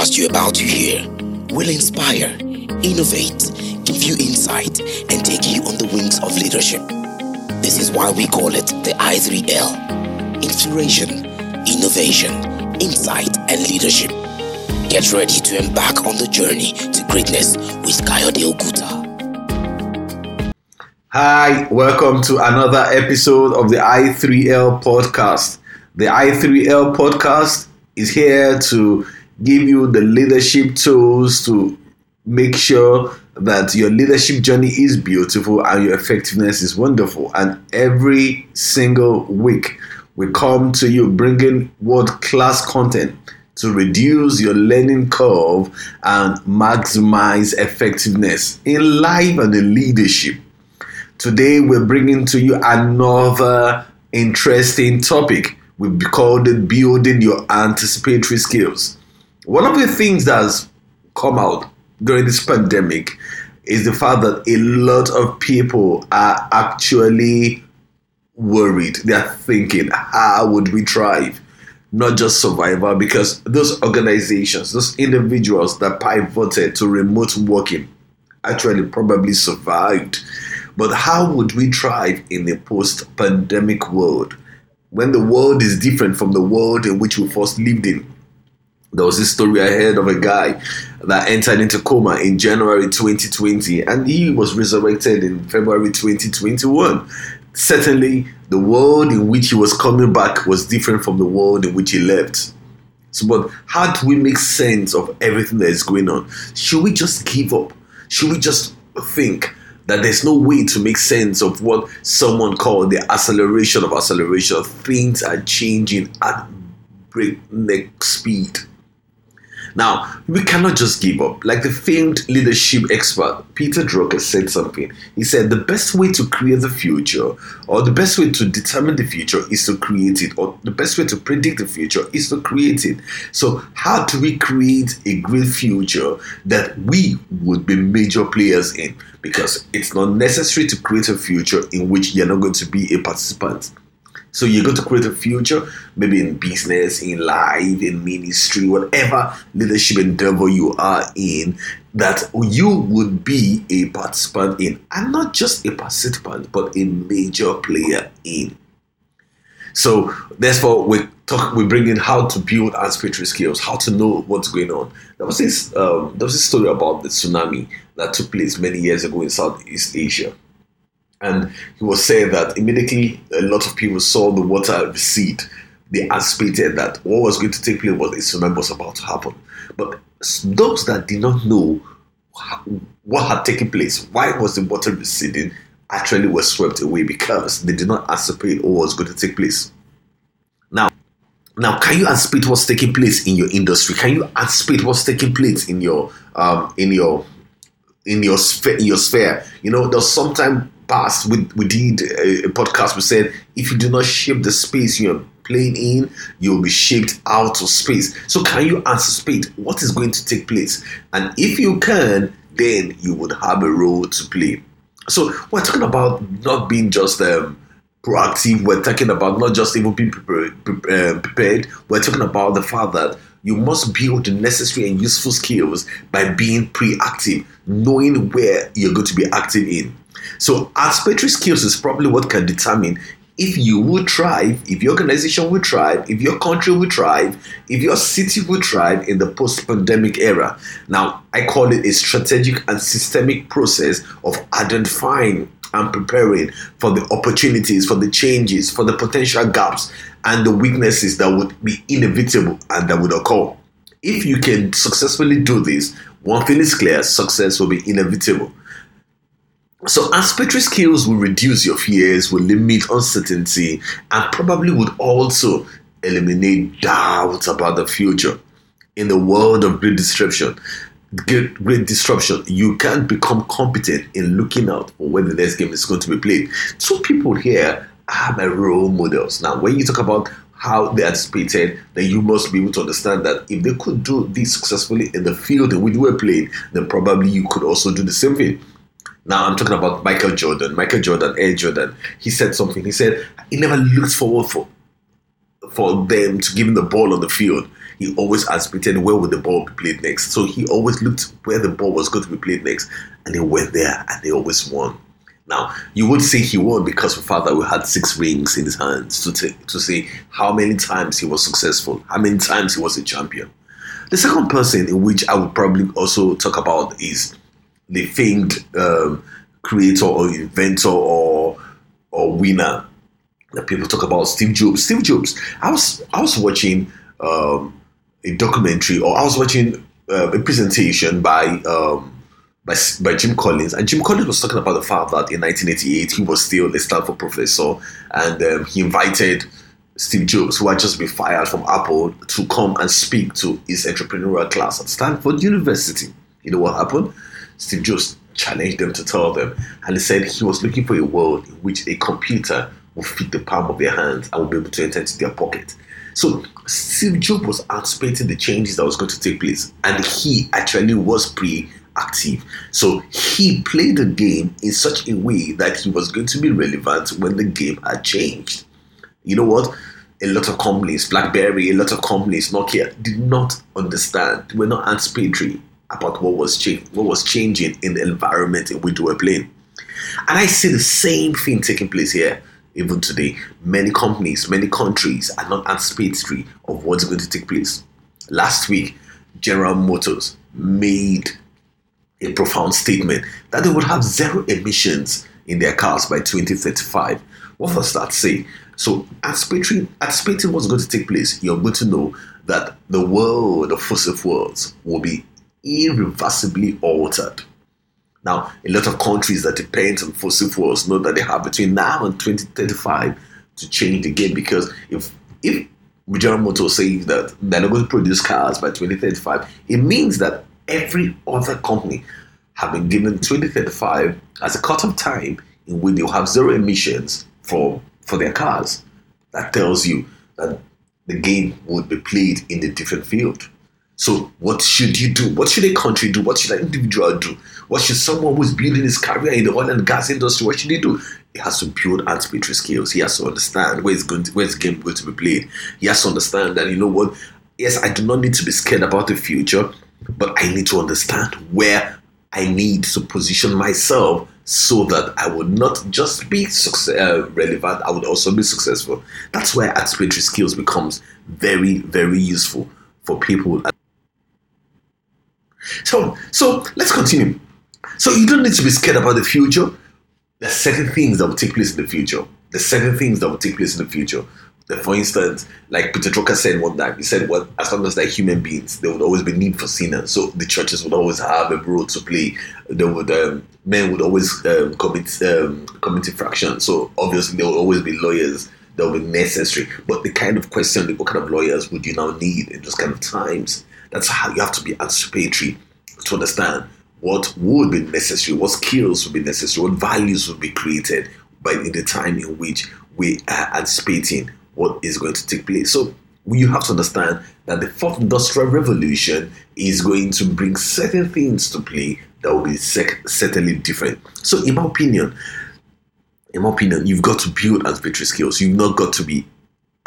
podcast you're about to hear will inspire, innovate, give you insight, and take you on the wings of leadership. This is why we call it the I3L Inspiration, Innovation, Insight, and Leadership. Get ready to embark on the journey to greatness with Kayode Okuta. Hi, welcome to another episode of the I3L podcast. The I3L podcast is here to give you the leadership tools to make sure that your leadership journey is beautiful and your effectiveness is wonderful. And every single week, we come to you bringing world class content to reduce your learning curve and maximize effectiveness in life and in leadership. Today, we're bringing to you another interesting topic. We called it Building Your Anticipatory Skills. One of the things that's come out during this pandemic is the fact that a lot of people are actually worried. They're thinking, how would we thrive? Not just survival, because those organizations, those individuals that pivoted to remote working actually probably survived but how would we thrive in a post pandemic world when the world is different from the world in which we first lived in? There was this story I heard of a guy that entered into coma in January 2020 and he was resurrected in February 2021. Certainly, the world in which he was coming back was different from the world in which he left. So, but how do we make sense of everything that is going on? Should we just give up? Should we just think that there's no way to make sense of what someone called the acceleration of acceleration. Things are changing at breakneck speed. Now, we cannot just give up. Like the famed leadership expert Peter Drucker said something. He said, The best way to create the future, or the best way to determine the future, is to create it, or the best way to predict the future is to create it. So, how do we create a great future that we would be major players in? Because it's not necessary to create a future in which you're not going to be a participant. So you're going to create a future, maybe in business, in life, in ministry, whatever leadership endeavor you are in, that you would be a participant in, and not just a participant, but a major player in. So therefore, we talk, we bring in how to build anticipatory skills, how to know what's going on. There was this, um, there was this story about the tsunami that took place many years ago in Southeast Asia and he was saying that immediately a lot of people saw the water recede. They anticipated that what was going to take place was a tsunami was about to happen. But those that did not know what had taken place, why was the water receding, actually were swept away because they did not anticipate what was going to take place. Now, now, can you anticipate what's taking place in your industry? Can you anticipate what's taking place in your um, in your in your sphere? In your sphere, you know, there's sometimes past we, we did a, a, podcast we said if you do not shape the space you're playing in you'll be shaped out of space. So can you anticipate what is going to take place? And if you can then you would have a role to play. So we're talking about not being just um, proactive. We're talking about not just even being prepared, um, we're talking about the fact that you must build the necessary and useful skills by being pre-active knowing where you're going to be active in so anticipatory skills is probably what can determine if you will thrive, if your organization will thrive, if your country will thrive, if your city will thrive in the post pandemic era. Now, I call it a strategic and systemic process of identifying and preparing for the opportunities, for the changes, for the potential gaps, and the weaknesses that would be inevitable and that would occur. If you can successfully do this, one thing is clear success will be inevitable. So, anticipatory skills will reduce your fears, will limit uncertainty, and probably would also eliminate doubts about the future. In the world of great disruption, great, great disruption, you can't become competent in looking out for when the next game is going to be played. Two people here are my role models. Now, when you talk about how they anticipated, then you must be able to understand that if they could do this successfully in the field in which we were playing, then probably you could also do the same thing. Now I'm talking about Michael Jordan. Michael Jordan, Air Jordan. He said something. He said he never looked forward for for them to give him the ball on the field, he always anticipated where would the ball be played next. So he always looked where the ball was going to be played next, and they went there, and they always won. Now, you would say he won because the father who had six rings in his hands to, t- to say how many times he was successful, how many times he was a champion. The second person in which I would probably also talk about is the famed um, creator or inventor or or winner that people talk about, Steve Jobs. Steve Jobs. I was I was watching um, a documentary or I was watching uh, a presentation by um, by, by Jim Collins, and Jim Collins was talking about the fact that in 1988 he was still a Stanford professor, and um, he invited Steve Jobs, who had just been fired from Apple, to come and speak to his entrepreneurial class at Stanford University. You know what happened? Steve Jobs challenged them to tell them, and he said he was looking for a world in which a computer would fit the palm of their hands and would be able to enter into their pocket. So Steve Jobs was anticipating the changes that was going to take place, and he actually was pre-active. So he played the game in such a way that he was going to be relevant when the game had changed. You know what? A lot of companies, BlackBerry, a lot of companies, Nokia, did not understand. They were not anticipatory about what was what was changing in the environment in which we were playing. And I see the same thing taking place here even today. Many companies, many countries are not anticipatory of what's going to take place. Last week, General Motors made a profound statement that they would have zero emissions in their cars by 2035. What does that say? So, anticipating, anticipating what's going to take place, you're going to know that the world of fossil fuels will be irreversibly altered. Now, a lot of countries that depend on fossil fuels know that they have between now and 2035 to change the game because if if General Motors says that they're not going to produce cars by 2035, it means that every other company have been given 2035 as a cut-off time in which they'll have zero emissions for for their cars. That tells you that the game would be played in a different field. So, what should you do? What should a country do? What should an individual do? What should someone who's building his career in the oil and gas industry? What should he do? He has to build anticipatory skills. He has to understand where it's going to, where the game going to be played. He has to understand that you know what? Yes, I do not need to be scared about the future, but I need to understand where I need to position myself so that I would not just be success, uh, relevant, I would also be successful. That's where anticipatory skills becomes very, very useful for people. So, so let's continue. So you don't need to be scared about the future. There's certain things that will take place in the future. There's certain things that will take place in the future. For instance, like Peter Drucker said one time, he said, "Well, as long as they're human beings, there would always be need for sinners. So the churches would always have a role to play. There would um, men would always um, commit um, commit infractions. So obviously there will always be lawyers that will be necessary. But the kind of question, what kind of lawyers would you now need in those kind of times? That's how you have to be anticipatory to understand what would be necessary, what skills would be necessary, what values would be created by the time in which we are anticipating what is going to take place. So you have to understand that the fourth industrial revolution is going to bring certain things to play that will be sec- certainly different. So, in my opinion, in my opinion, you've got to build anticipatory skills. You've not got to be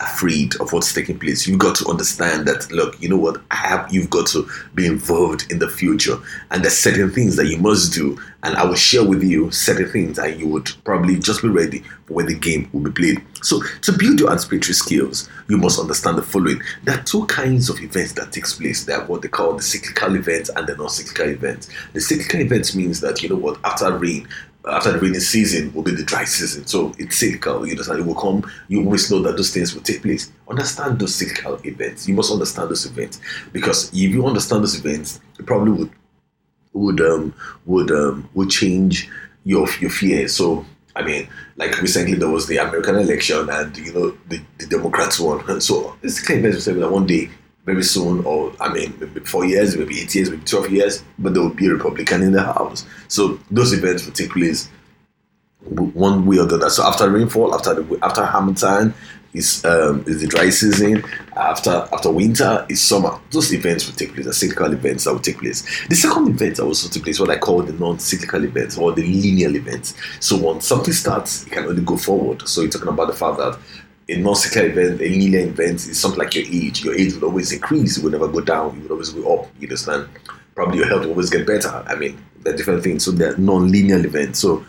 afraid of what's taking place. You've got to understand that, look, you know what, I have you've got to be involved in the future. And there's certain things that you must do. And I will share with you certain things that you would probably just be ready for when the game will be played. So to build your anticipatory skills, you must understand the following. There are two kinds of events that takes place. There are what they call the cyclical events and the non-cyclical events. The cyclical events means that you know what, after rain, after the rainy season will be the dry season. So it's cyclical, you understand? It will come, you always know that those things will take place. Understand those cyclical events. You must understand those events. Because if you understand those events, it probably would would um would um would change your your fear. So I mean, like recently there was the American election and you know the, the Democrats won. And so it's clear that one day very soon, or I mean, maybe four years, maybe eight years, maybe 12 years, but there will be a Republican in the House. So those events will take place one way or the other. So after rainfall, after the after harmattan, is um, is the dry season. After after winter is summer. Those events will take place. The cyclical events that will take place. The second event that also take place, what I call the non-cyclical events or the linear events. So once something starts, it can only go forward. So you're talking about the fact that a non-cyclical event, a linear event is something like your age. Your age will always increase, it will never go down, it will always go up, you understand? Probably your health will always get better. I mean, they're different things. So they're non-linear events. So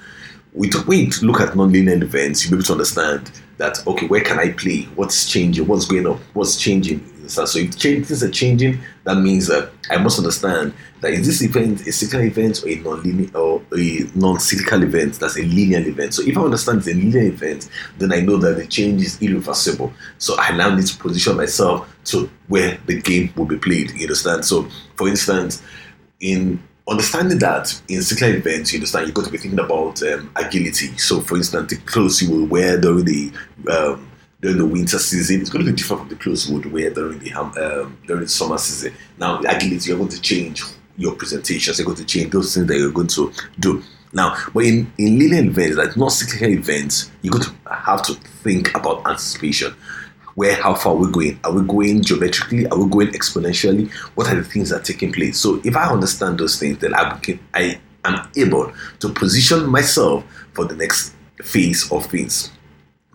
we when you look at non-linear events, you'll be able to understand that okay, where can I play? What's changing? What's going on? What's changing? So if change, things are changing, that means that I must understand that is this event a cyclical event or a non-linear or a non-cyclical event? That's a linear event. So if I understand it's a linear event, then I know that the change is irreversible. So I now need to position myself to where the game will be played. You understand? So for instance, in understanding that in cyclical events, you understand you've got to be thinking about um, agility. So, for instance, the clothes you will wear during the um, during the winter season It's going to be different from the would wear during the um, during the summer season. Now, agility, you're going to change your presentations. You're going to change those things that you're going to do. Now, but in, in linear events, like not cyclical events, you're going to have to think about anticipation where how far are we going? Are we going geometrically? Are we going exponentially? What are the things that are taking place? So if I understand those things, then I can, I am able to position myself for the next phase of things.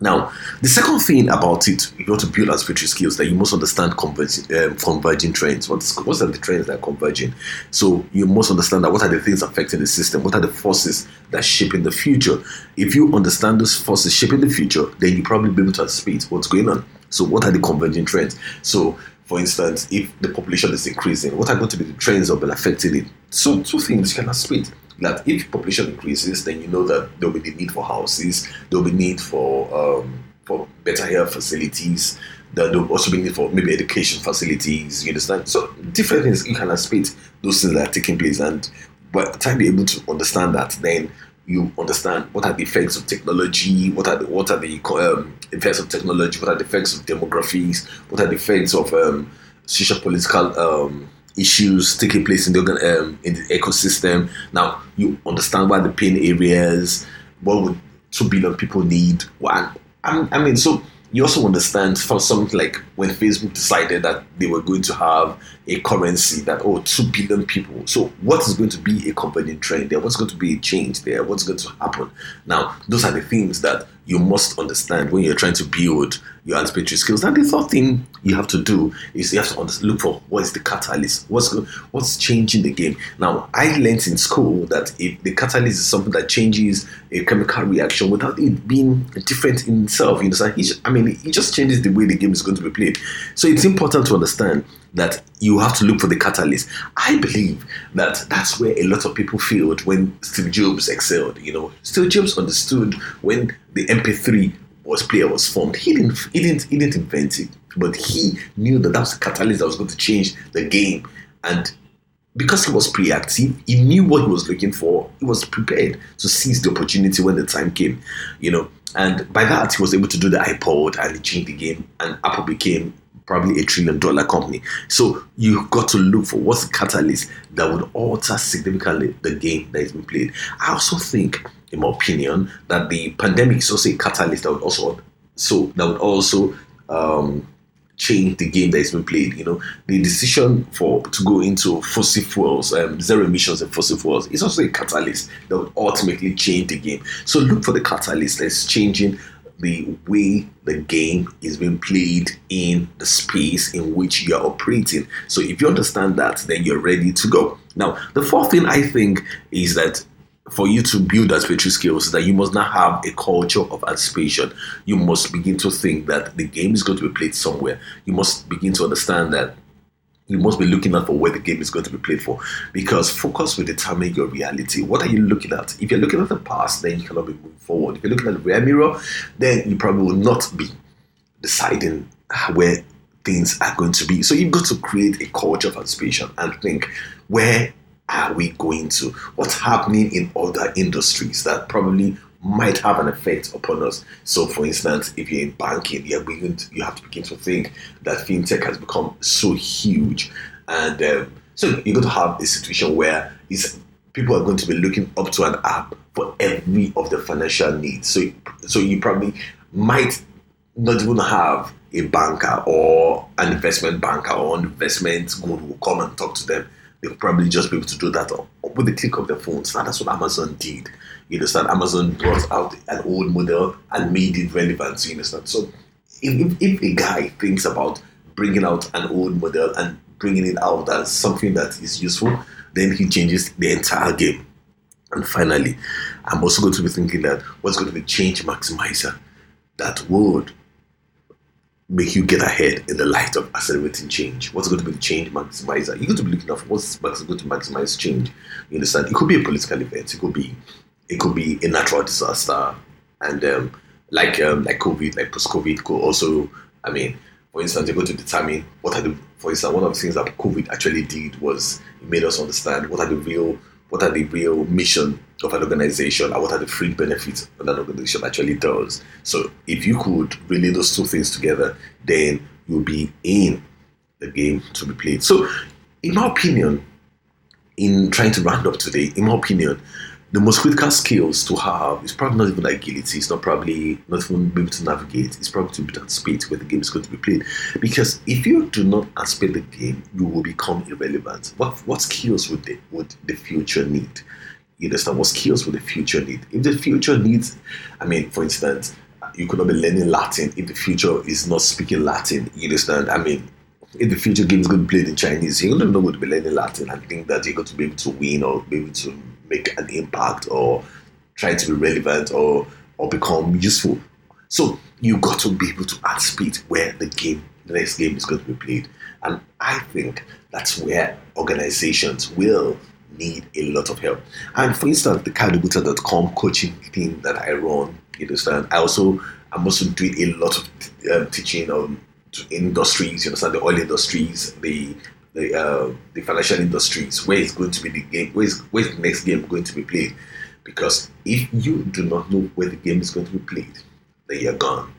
Now, the second thing about it, you want to build anticipatory skills that you must understand converging, um, converging trends. What's, what are the trends that are converging? So you must understand that what are the things affecting the system? What are the forces that shaping the future? If you understand those forces shaping the future, then you probably be able to anticipate what's going on. So what are the converging trends? So for instance, if the population is increasing, what are going to be the trends that will affecting it? So two things you can anticipate. That if population increases, then you know that there will be the need for houses, there will be need for um, for better health facilities, that there will also be need for maybe education facilities. You understand? So different things you can anticipate those things that are taking place, and by the time you're able to understand that, then you understand what are the effects of technology, what are the what are the um, effects of technology, what are the effects of demographics, what are the effects of um, social political um, issues taking place in the um, in the ecosystem. Now you understand what the pain areas, what would two billion people need. One, I mean, so you also understand for something like when Facebook decided that they were going to have a currency that oh two billion people. So what is going to be a converging trend there? What's going to be a change there? What's going to happen? Now those are the things that you must understand when you're trying to build your anticipatory skills. And the third thing you have to do is you have to look for what is the catalyst, what's what's changing the game. Now, I learned in school that if the catalyst is something that changes a chemical reaction without it being different in itself, you know, I mean, it just changes the way the game is going to be played. So it's important to understand that you have to look for the catalyst. I believe that that's where a lot of people failed when Steve Jobs excelled. You know, Steve Jobs understood when the MP3 was player was formed. He didn't he didn't he didn't invent it, but he knew that that was the catalyst that was going to change the game. And because he was pre-active, he knew what he was looking for. He was prepared to seize the opportunity when the time came, you know. And by that, he was able to do the iPod and he changed the game. And Apple became probably a trillion dollar company. So you've got to look for what's the catalyst that would alter significantly the game that is being played. I also think, in my opinion, that the pandemic is also a catalyst that would also so that would also um, change the game that is being played. You know, the decision for to go into fossil fuels, um, zero emissions and fossil fuels, is also a catalyst that would ultimately change the game. So look for the catalyst that's changing the way the game is being played in the space in which you're operating. So if you understand that, then you're ready to go. Now, the fourth thing I think is that for you to build anticipatory skills is that you must not have a culture of anticipation. You must begin to think that the game is going to be played somewhere. You must begin to understand that you must be looking out for where the game is going to be played for because focus will determine your reality. What are you looking at? If you're looking at the past, then you cannot be moving forward. If you're looking at the rear mirror, then you probably will not be deciding where things are going to be. So you've got to create a culture of anticipation and think where are we going to? What's happening in other industries that probably might have an effect upon us. So, for instance, if you're in banking, you're to, you have to begin to think that fintech has become so huge, and um, so you're going to have a situation where people are going to be looking up to an app for every of the financial needs. So, so you probably might not even have a banker or an investment banker or an investment guru come and talk to them. They'll probably just be able to do that with the click of their phones. Now, that's what Amazon did you understand? Amazon brought out an old model and made it relevant. You understand? So if, if, if a guy thinks about bringing out an old model and bringing it out as something that is useful, then he changes the entire game. And finally, I'm also going to be thinking that what's going to be change maximizer that would make you get ahead in the light of accelerating change? What's going to be the change maximizer? You're going to be looking at what's going to maximize change. You understand? It could be a political event. It could be it could be a natural disaster, and um, like um, like COVID, like post-COVID, could also. I mean, for instance, you're going to determine what are the. For instance, one of the things that COVID actually did was it made us understand what are the real what are the real mission of an organization and what are the free benefits that an organization actually does. So if you could relate those two things together, then you'll be in the game to be played. So in my opinion, in trying to round up today, in my opinion, the most critical skills to have is probably not even agility, it's not probably not even be able to navigate, it's probably to be at speed where the game is going to be played. Because if you do not anticipate the game, you will become irrelevant. What what skills would the would the future need? You understand what skills will the future need? If the future needs I mean, for instance, you could not be learning Latin if the future is not speaking Latin. You understand? I mean, if the future game is going to be played in Chinese, you're not going to be learning Latin and think that you're going to be able to win or be able to make an impact or try to be relevant or or become useful. So you got to be able to speed where the game, the next game is going to be played. And I think that's where organizations will need a lot of help. And for instance, the kayodebuta.com coaching thing that I run, you understand, I also I'm also doing a lot of um, teaching on industries, you understand, the oil industries, the the uh, the financial industries where is going to be the game where is where is the next game going to be played. Because if you do not know where the game is going to be played then you're gone.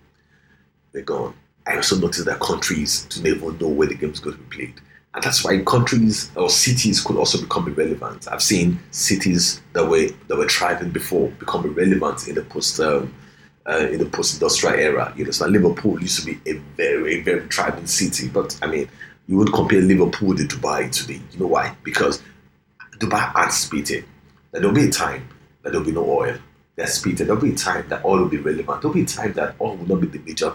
They're gone. I also noticed that countries do not even know where the game is going to be played and that's why countries or cities could also become irrelevant i've seen cities that were that were thriving before become irrelevant in the post um, uh, in the post-industrial era, you know, Liverpool used to be a very, very thriving city, but I mean, you would compare Liverpool with Dubai today. You know why? Because Dubai anticipated that there'll be a time that there'll be no oil. They anticipated there'll be a time that oil will be relevant. There'll be a time that oil will not be the major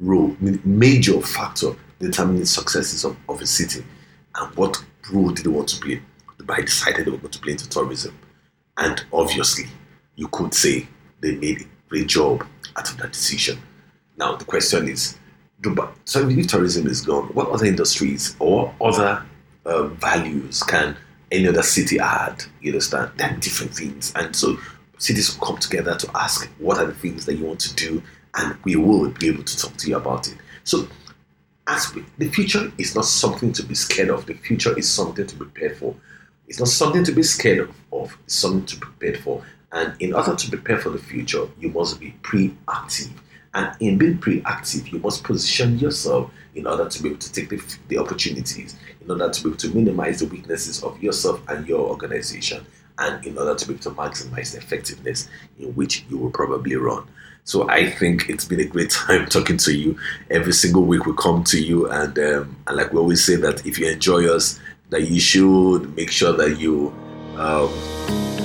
role, major factor determining successes of, of a city. And what role did they want to play? Dubai decided they were going to play into tourism. And obviously, you could say they made a great job out of that decision. Now, the question is, Dubai. So if tourism is gone, what other industries or other uh, values can any other city add? You understand? There are different things, and so cities will come together to ask what are the things that you want to do, and we will be able to talk to you about it. So, as the future is not something to be scared of. The future is something to prepare for. It's not something to be scared of. of it's something to prepare for. And in order to prepare for the future, you must be pre-active and in being proactive, you must position yourself in order to be able to take the, the opportunities, in order to be able to minimize the weaknesses of yourself and your organization, and in order to be able to maximize the effectiveness in which you will probably run. So I think it's been a great time talking to you. Every single week we come to you, and um, and like we always say that if you enjoy us, that you should make sure that you. Um,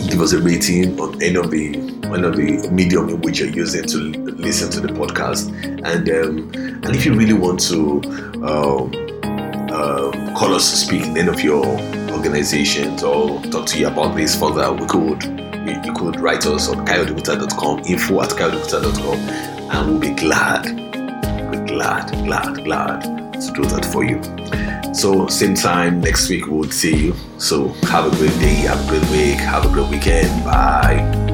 give us a rating on any of the one of the medium in which you're using to listen to the podcast. And um, and if you really want to um, uh, call us to speak in any of your organizations or talk to you about this further, we could you, could write us on kayodebuta.com, info at kayodebuta.com, and we'll be glad, we'll be glad, glad, glad to do that for you. So, same time next week, we'll see you. So, have a great day, have a great week, have a great weekend. Bye.